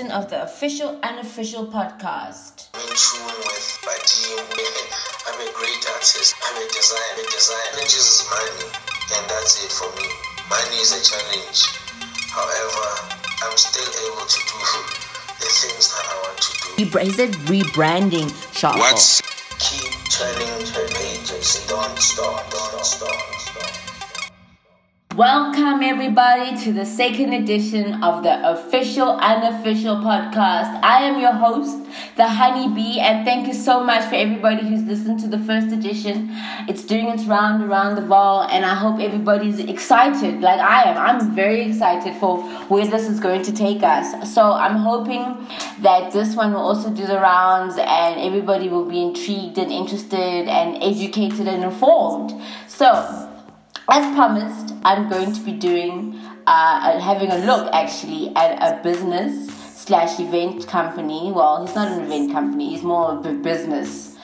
edition of the official unofficial podcast. I'm in tune with Badim. I'm a great artist. I'm a designer. A designer is money, and that's it for me. Money is a challenge. However, I'm still able to do the things that I want to do. He said rebranding Sharpo. What's keep turning the pages? Don't stop. Don't stop. Welcome, everybody, to the second edition of the official unofficial podcast. I am your host, the Honey B, and thank you so much for everybody who's listened to the first edition. It's doing its round around the Vaal, and I hope everybody's excited, like I am. I'm very excited for where this is going to take us. So I'm hoping that this one will also do the rounds, and everybody will be intrigued and interested and educated and informed. So, as promised, I'm going to be doing, uh, having a look actually at a business slash event company. Well, he's not an event company, he's more of a business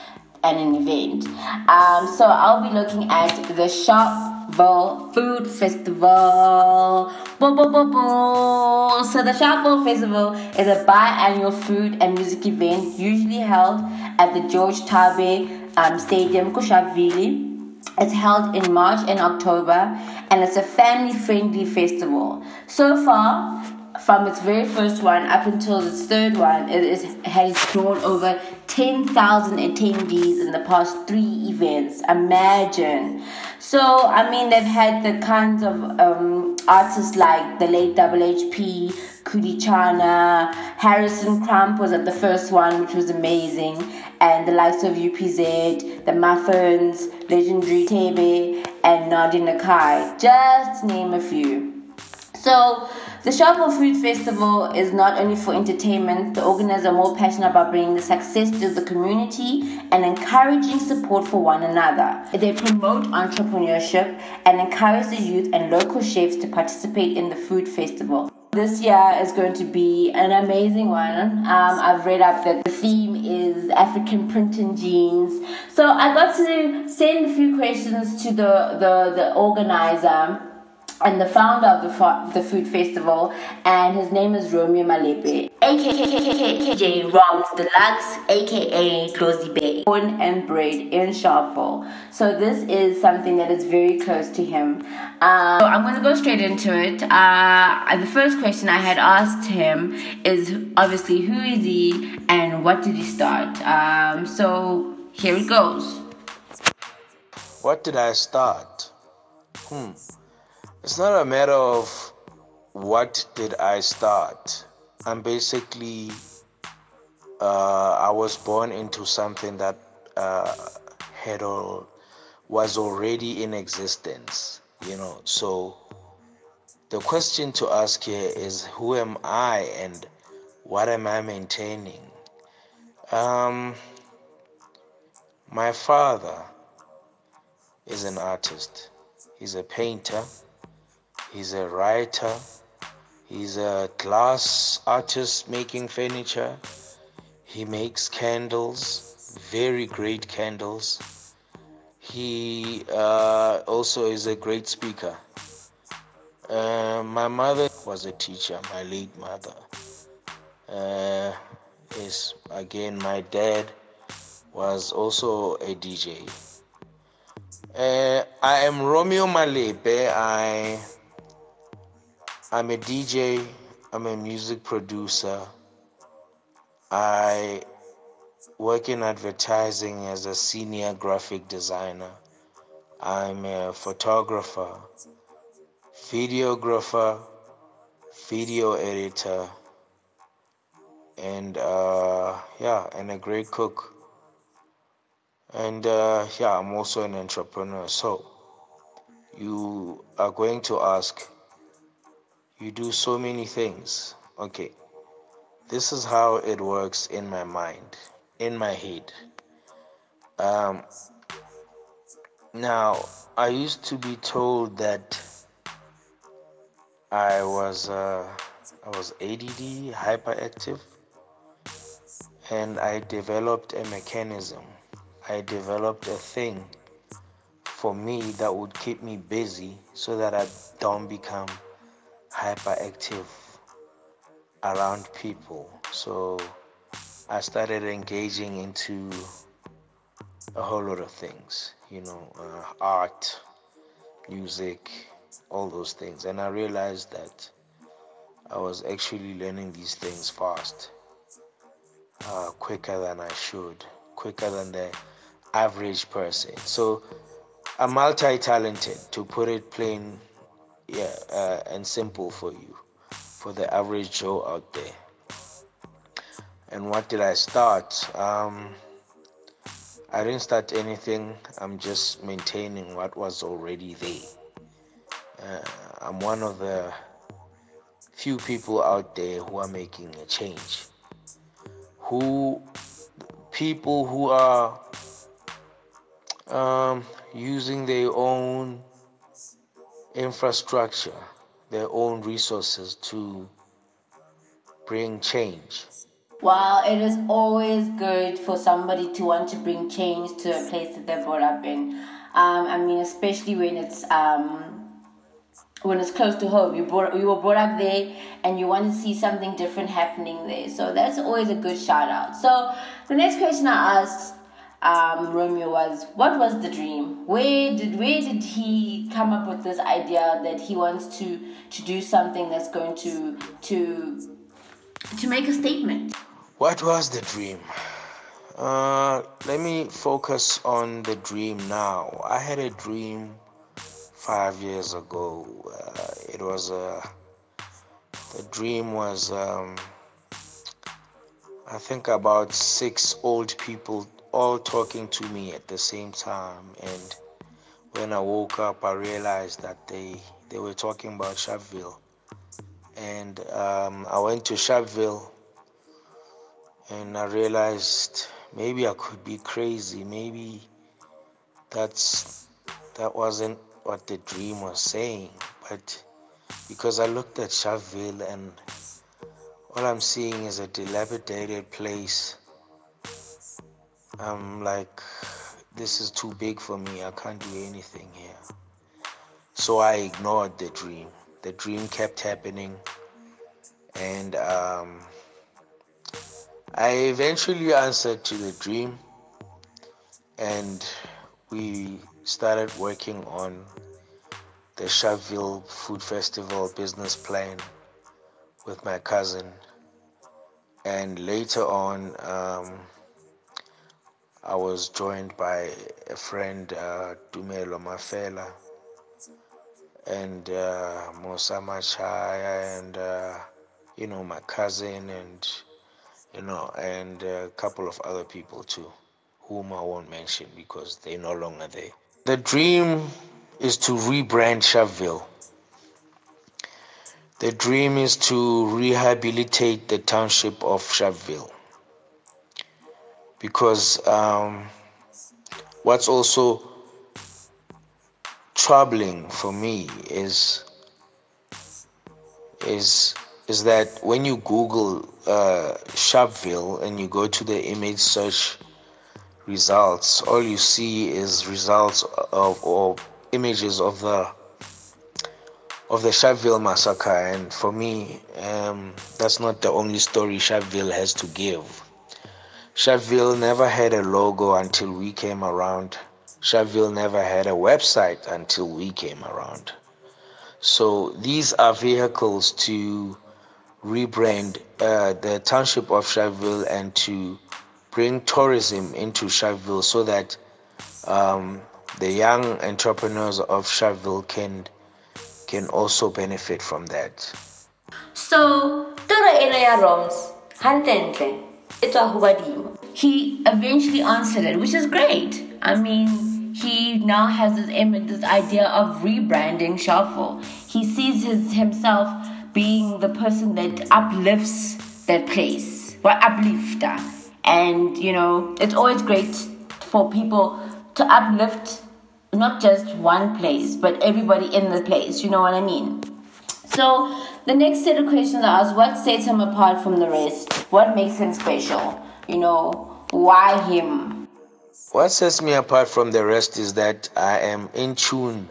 and an event. Um, so I'll be looking at the Sharpeville Food Festival. Bo, bo, bo, bo. So the Sharpeville Festival is a biannual food and music event usually held at the George Thabe um, Stadium, Kushavili. It's held in March and October, and it's a family friendly festival. So far, from its very first one up until its third one, it is, has drawn over 10,000 attendees in the past three events. Imagine. So, I mean, they've had the kinds of um, artists like the late Double HP, Kudi Harrison Crump was at the first one, which was amazing, and the likes of UPZ, the Muffinz, Legendary Tebe, and Nadia Nakai, just name a few. So, the Sharpeville Food Festival is not only for entertainment, the organizers are more passionate about bringing the success to the community and encouraging support for one another. They promote entrepreneurship and encourage the youth and local chefs to participate in the food festival. This year is going to be an amazing one. Um, I've read up that the theme is African print and jeans. So I got to send a few questions to the, the, the organizer and the founder of the, the food festival, and his name is Romeo Malepe, aka Romz Deluxe, aka Closey Bay, born and bred in Sharpeville. So this is something that is very close to him. Um, so I'm going to go straight into it. Uh, the first question I had asked him is obviously who is he and what did he start? Um, so here it goes. What did I start? Hmm. It's not a matter of what did I start. I'm basically uh, I was born into something that uh, had all was already in existence. You know, so the question to ask here is who am I and what am I maintaining? Um, my father is an artist. He's a painter He's a writer. He's a glass artist making furniture. He makes candles, very great candles. He uh, also is a great speaker. Uh, my mother was a teacher, my late mother. Uh, is again my dad was also a DJ. Uh, I am Romeo Malepe. I I'm a DJ, I'm a music producer. I work in advertising as a senior graphic designer. I'm a photographer, videographer, video editor, and uh, yeah, and a great cook. And uh, yeah, I'm also an entrepreneur. So you are going to ask, you do so many things. Okay, this is how it works in my mind, in my head. Um, now, I used to be told that I was uh, I was ADD, hyperactive, and I developed a mechanism. I developed a thing for me that would keep me busy so that I don't become hyperactive. around people. So I started engaging into a whole lot of things, you know, uh, art, music, all those things. And I realized that I was actually learning these things fast, uh, quicker than I should, quicker than the average person. So I'm multi talented, to put it plain yeah, uh, and simple for you, for the average Joe out there. And what did I start? Um, I didn't start anything. I'm just maintaining what was already there. Uh, I'm one of the few people out there who are making a change. Who people who are um, using their own infrastructure, their own resources to bring change. Well, it is always good for somebody to want to bring change to a place that they're brought up in. Um, I mean, especially when it's um, when it's close to home. You brought you were brought up there, and you want to see something different happening there. So that's always a good shout out. So the next question I asked um, Romeo was, what was the dream? Where did where did he come up with this idea that he wants to to do something that's going to to to make a statement? What was the dream? Uh, let me focus on the dream now. I had a dream five years ago. Uh, it was a uh, the dream was um, I think about six old people all talking to me at the same time and when I woke up I realized that they they were talking about Sharpeville and um, I went to Sharpeville and I realized maybe I could be crazy. Maybe that's that wasn't what the dream was saying. But because I looked at Sharpeville and all I'm seeing is a dilapidated place. I'm like, this is too big for me. I can't do anything here. So I ignored the dream. The dream kept happening, and um, I eventually answered to the dream and we started working on the Sharpeville Food Festival business plan with my cousin. And later on, um, I was joined by a friend, uh, Dumelo Mafela, and uh, Musa and uh, you know, my cousin, and you know, and a couple of other people too, whom I won't mention because they're no longer there. The dream is to rebrand Sharpeville. The dream is to rehabilitate the township of Sharpeville. Because um, what's also troubling for me is is is that when you Google uh, Sharpeville and you go to the image search results, all you see is results of or images of the of the Sharpeville massacre. And for me, um, that's not the only story Sharpeville has to give. Sharpeville never had a logo until we came around. Sharpeville never had a website until we came around. So these are vehicles to rebrand uh, the township of Sharpeville and to bring tourism into Sharpeville so that um, the young entrepreneurs of Sharpeville can can also benefit from that. So, Tora Elaya Romz, Hantentle, He eventually answered it, which is great. I mean, he now has this, image, this idea of rebranding Sharpeville. He sees his, himself being the person that uplifts that place, or uplifter. Uh, and you know, it's always great for people to uplift not just one place, but everybody in the place. You know what I mean? So the next set of questions are asked: What sets him apart from the rest? What makes him special? You know, why him? What sets me apart from the rest is that I am in tune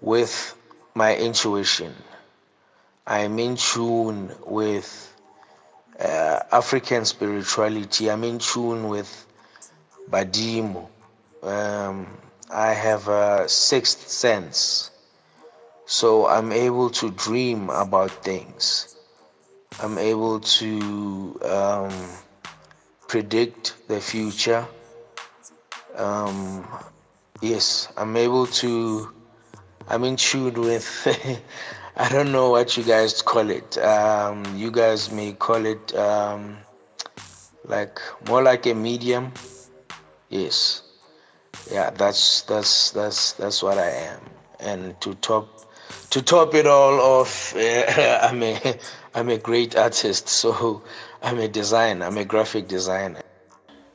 with my intuition. I'm in tune with uh, African spirituality. I'm in tune with Badimu. Um, I have a sixth sense. So I'm able to dream about things. I'm able to um, predict the future. Um, yes, I'm able to. I'm in tune with. I don't know what you guys call it. Um, you guys may call it um, like more like a medium. Yes, yeah, that's that's that's that's what I am. And to top to top it all off, uh, I'm a I'm a great artist. So I'm a designer. I'm a graphic designer.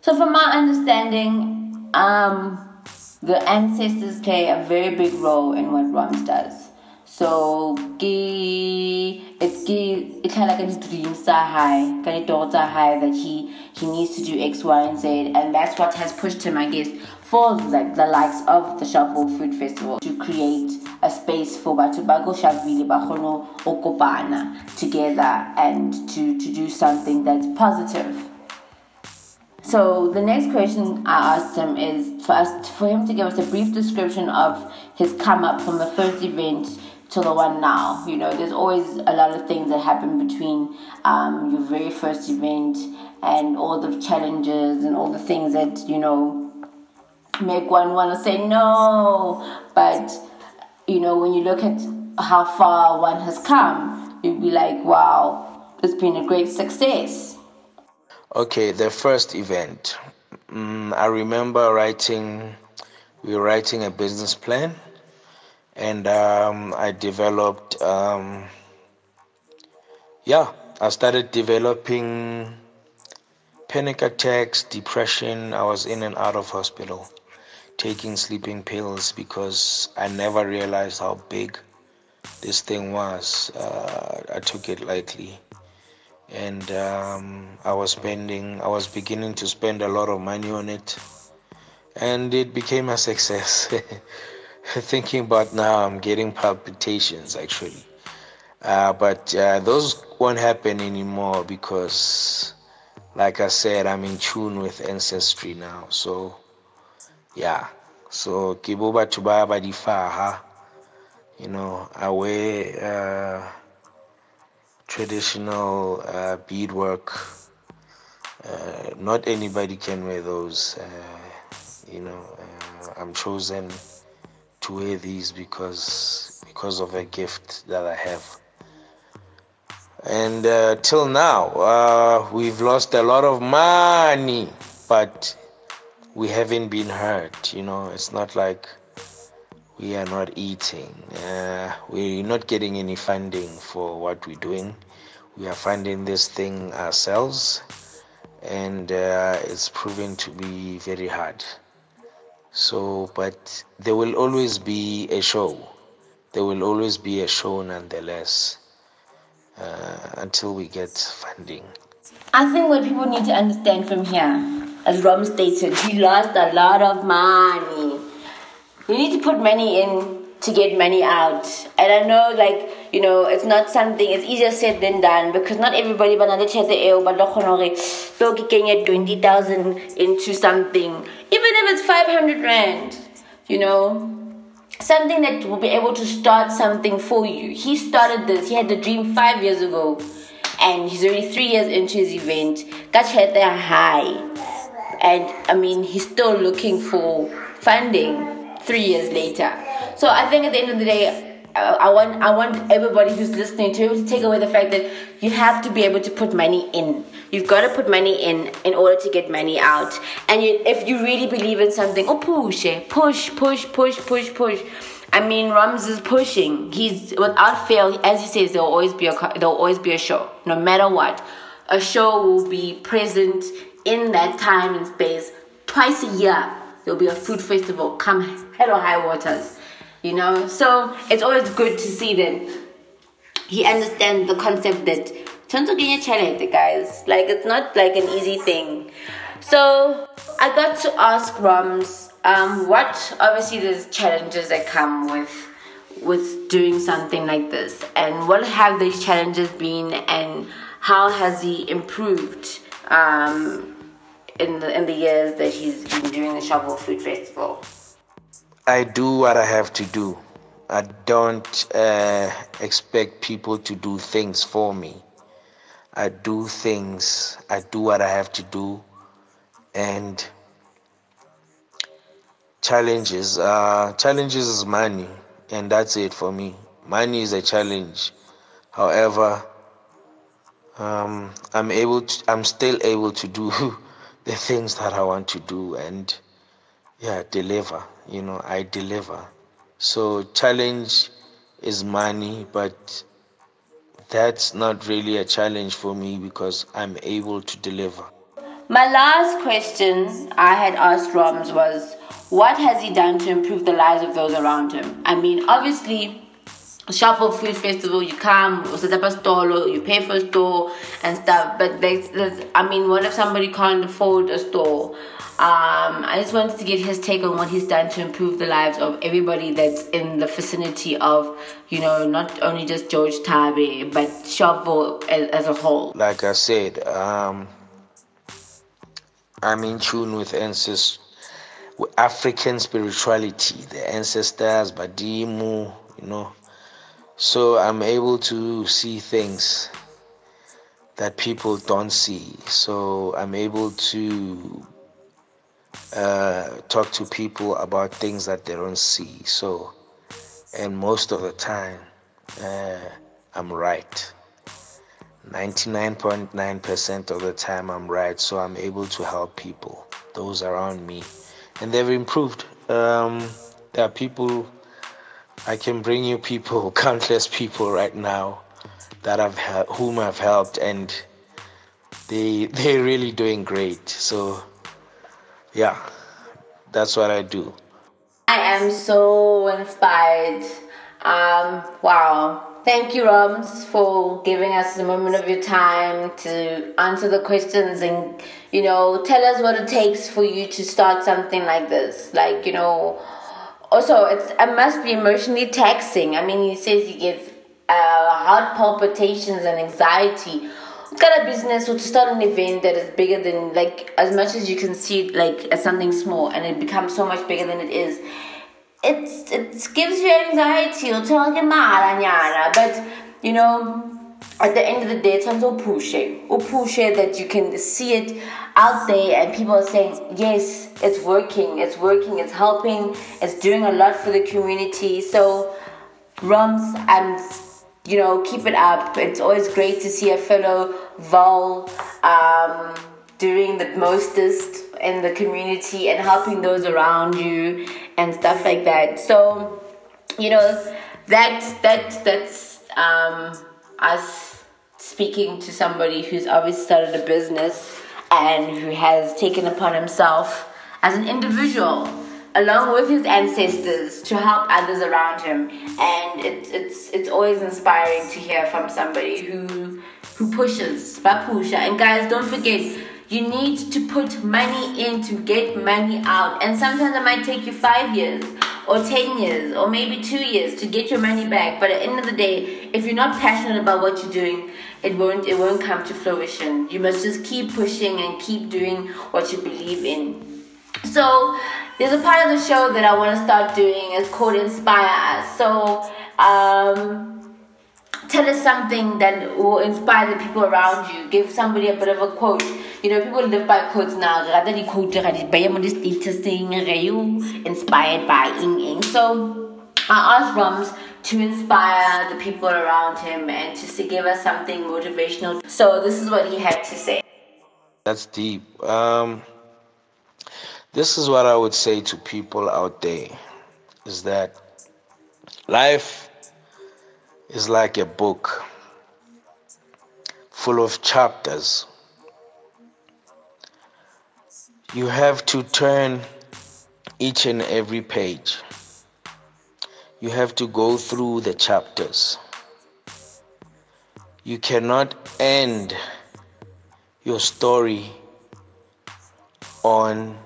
So, from my understanding, um, the ancestors play a very big role in what Romz does. So, it's it's kind of like a dream high, kind of daughter high that he he needs to do X, Y, and Z, and that's what has pushed him, I guess, for like the likes of the Shuffle Food Festival to create a space for Batubago ba go shavile ba okopana together and to to do something that's positive. So the next question I asked him is for us for him to give us a brief description of his come up from the first event to the one now. You know, there's always a lot of things that happen between um, your very first event and all the challenges and all the things that you know make one want to say no. But you know, when you look at how far one has come, you'd be like, wow, it's been a great success. Okay, the first event. Mm, I remember writing, we were writing a business plan, and um, I developed, um, yeah, I started developing panic attacks, depression. I was in and out of hospital taking sleeping pills because I never realized how big this thing was. Uh, I took it lightly and um, I was spending, I was beginning to spend a lot of money on it, and it became a success. Thinking about now, I'm getting palpitations actually, uh, but uh, those won't happen anymore because, like I said, I'm in tune with ancestry now. So, yeah. So kibuba tubaba difaha, you know, away. Uh, traditional uh, beadwork. Uh, not anybody can wear those. Uh, you know, uh, I'm chosen to wear these because because of a gift that I have. And uh, till now, we've lost a lot of money, but we haven't been hurt. You know, it's not like we are not eating. Uh, we're not getting any funding for what we're doing. We are funding this thing ourselves, and uh, it's proven to be very hard. So, but there will always be a show. There will always be a show nonetheless uh, until we get funding. I think what people need to understand from here, as Rom stated, he lost a lot of money you need to put money in to get money out. And I know, like, you know, it's not something, it's easier said than done because not everybody, but not get 20,000 into something, even if it's 500 rand, you know. Something that will be able to start something for you. He started this, he had the dream five years ago, and he's already three years into his event. There high. And I mean, he's still looking for funding three years later. So I think at the end of the day, uh, I want I want everybody who's listening to to take away the fact that you have to be able to put money in. You've got to put money in in order to get money out. And you, if you really believe in something, oh push it, push, push, push, push, push. I mean, Romz is pushing. He's without fail, as he says, there'll always be a there'll always be a show, no matter what. A show will be present in that time and space twice a year there'll be a food festival come hell or high waters you know so it's always good to see that he understands the concept that challenge guys like it's not like an easy thing so i got to ask Romz um, what obviously there's challenges that come with with doing something like this? And what have these challenges been? And how has he improved um, in the in the years that he's been doing the Shovel Food Festival? I do what I have to do. I don't uh, expect people to do things for me. I do things. I do what I have to do, and challenges. Uh, challenges is money, and that's it for me. Money is a challenge. However, um, I'm able to. I'm still able to do the things that I want to do, and yeah, deliver. You know, I deliver. So challenge is money, but that's not really a challenge for me because I'm able to deliver. My last question I had asked Romz was what has he done to improve the lives of those around him? I mean, obviously, Shovel Food Festival, you come, set up a stall, you pay for a store and stuff. But there's, there's, I mean, what if somebody can't afford a store? Um, I just wanted to get his take on what he's done to improve the lives of everybody that's in the vicinity of, you know, not only just George Thabe, but Shovel as, as a whole. Like I said, um, I'm in tune with ancestors, with African spirituality, the ancestors, Badimu, you know. So I'm able to see things that people don't see. So I'm able to uh, talk to people about things that they don't see. So, and most of the time, uh, I'm right. 99.9% of the time, I'm right. So I'm able to help people, those around me, and they've improved. Um, there are people. I can bring you people, countless people right now that I've whom I've helped, and they they're really doing great. So yeah, that's what I do. I am so inspired. Um, wow. Thank you, Romz, for giving us a moment of your time to answer the questions and, you know, tell us what it takes for you to start something like this. Like, you know, also, it's, it must be emotionally taxing. I mean, he says he gets uh, heart palpitations and anxiety Kind of business or to start an event that is bigger than like as much as you can see it like as something small and it becomes so much bigger than it is it's it gives you anxiety or talking but you know at the end of the day it's it or push that you can see it out there and people are saying yes it's working it's working it's helping it's doing a lot for the community so Romz I'm you know, keep it up. It's always great to see a fellow Vaal um, doing the mostest in the community and helping those around you and stuff like that. So, you know, that's that that's um, us speaking to somebody who's obviously started a business and who has taken upon himself as an individual along with his ancestors to help others around him. And it's it's it's always inspiring to hear from somebody who who pushes bapusha and guys don't forget you need to put money in to get money out. And sometimes it might take you five years or 10 years or maybe two years to get your money back but at the end of the day if you're not passionate about what you're doing it won't it won't come to fruition you must just keep pushing and keep doing what you believe in so there's a part of the show that I want to start doing. It's called Inspire Us. So, um, tell us something that will inspire the people around you. Give somebody a bit of a quote. You know, people live by quotes now. Rather the quote, inspired by Ing Ing. So, I asked Romz to inspire the people around him and just to give us something motivational. So, this is what he had to say. That's deep. Um, this is what I would say to people out there is that life is like a book full of chapters. You have to turn each and every page. You have to go through the chapters. You cannot end your story on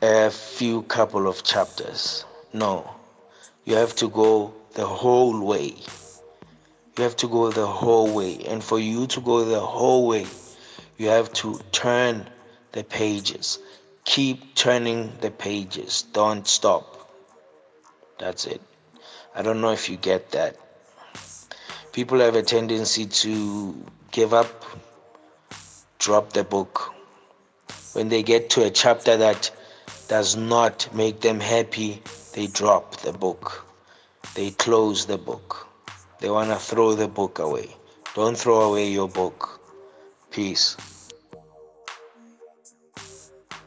a few couple of chapters. No. you have to go the whole way. You have to go the whole way. And for you to go the whole way, you have to turn the pages. Keep turning the pages. Don't stop. That's it. I don't know if you get that. People have a tendency to give up, drop the book. When they get to a chapter that does not make them happy, they drop the book. They close the book. They want to throw the book away. Don't throw away your book. Peace.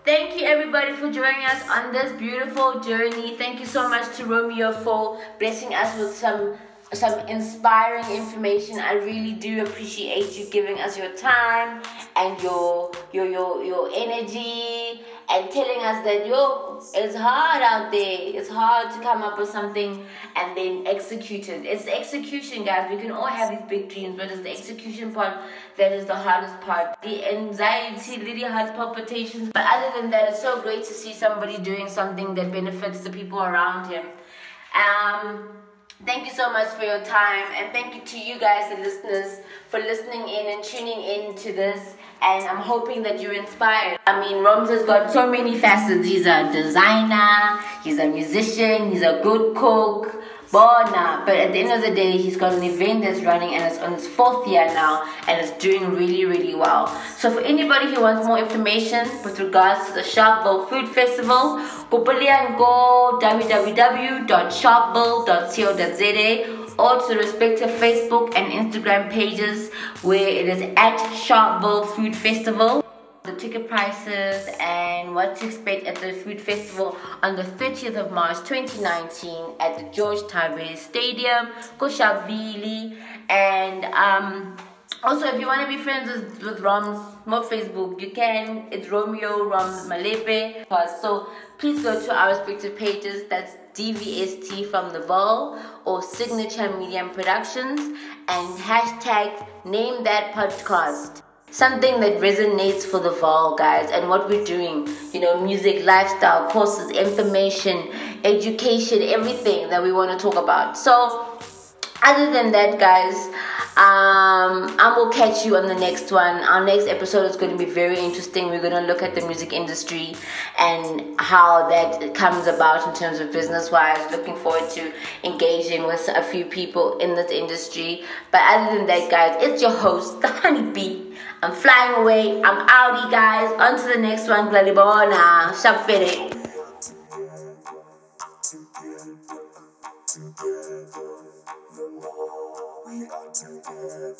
Thank you everybody for joining us on this beautiful journey. Thank you so much to Romeo for blessing us with some some inspiring information. I really do appreciate you giving us your time and your your your your energy and telling us that yo it's hard out there. It's hard to come up with something and then execute it. It's the execution, guys. We can all have these big dreams, but it's the execution part that is the hardest part. The anxiety, little heart palpitations. But other than that, it's so great to see somebody doing something that benefits the people around him. Um Thank you so much for your time, and thank you to you guys, the listeners, for listening in and tuning in to this. And I'm hoping that you're inspired. I mean, Romz has got so many facets. He's a designer, he's a musician, he's a good cook, Bona. But at the end of the day, he's got an event that's running and it's on its fourth year now and it's doing really, really well. So for anybody who wants more information with regards to the Sharpeville Food Festival, go www.sharpeville.co.za the respective Facebook and Instagram pages where it is at Sharpeville Food Festival the ticket prices and what to expect at the food festival on the 30th of March 2019 at the George Thabe's Stadium, Koshavili. And um, also, if you want to be friends with, with Romz, more Facebook, you can. It's Romeo Romz Malepe. So please go to our respective pages. That's DVST from the Vaal or Signature Media Productions and hashtag name that podcast. Something that resonates for the Vaal guys and what we're doing. You know music lifestyle courses information education everything that we want to talk about. So other than that guys um, I will catch you on the next one. Our next episode is going to be very interesting. We're going to look at the music industry and how that comes about in terms of business wise. Looking forward to engaging with a few people in this industry. But other than that, guys, it's your host, the Honey B. I'm flying away. I'm outie, guys. On to the next one. Glalibona. Shop fitted. we together,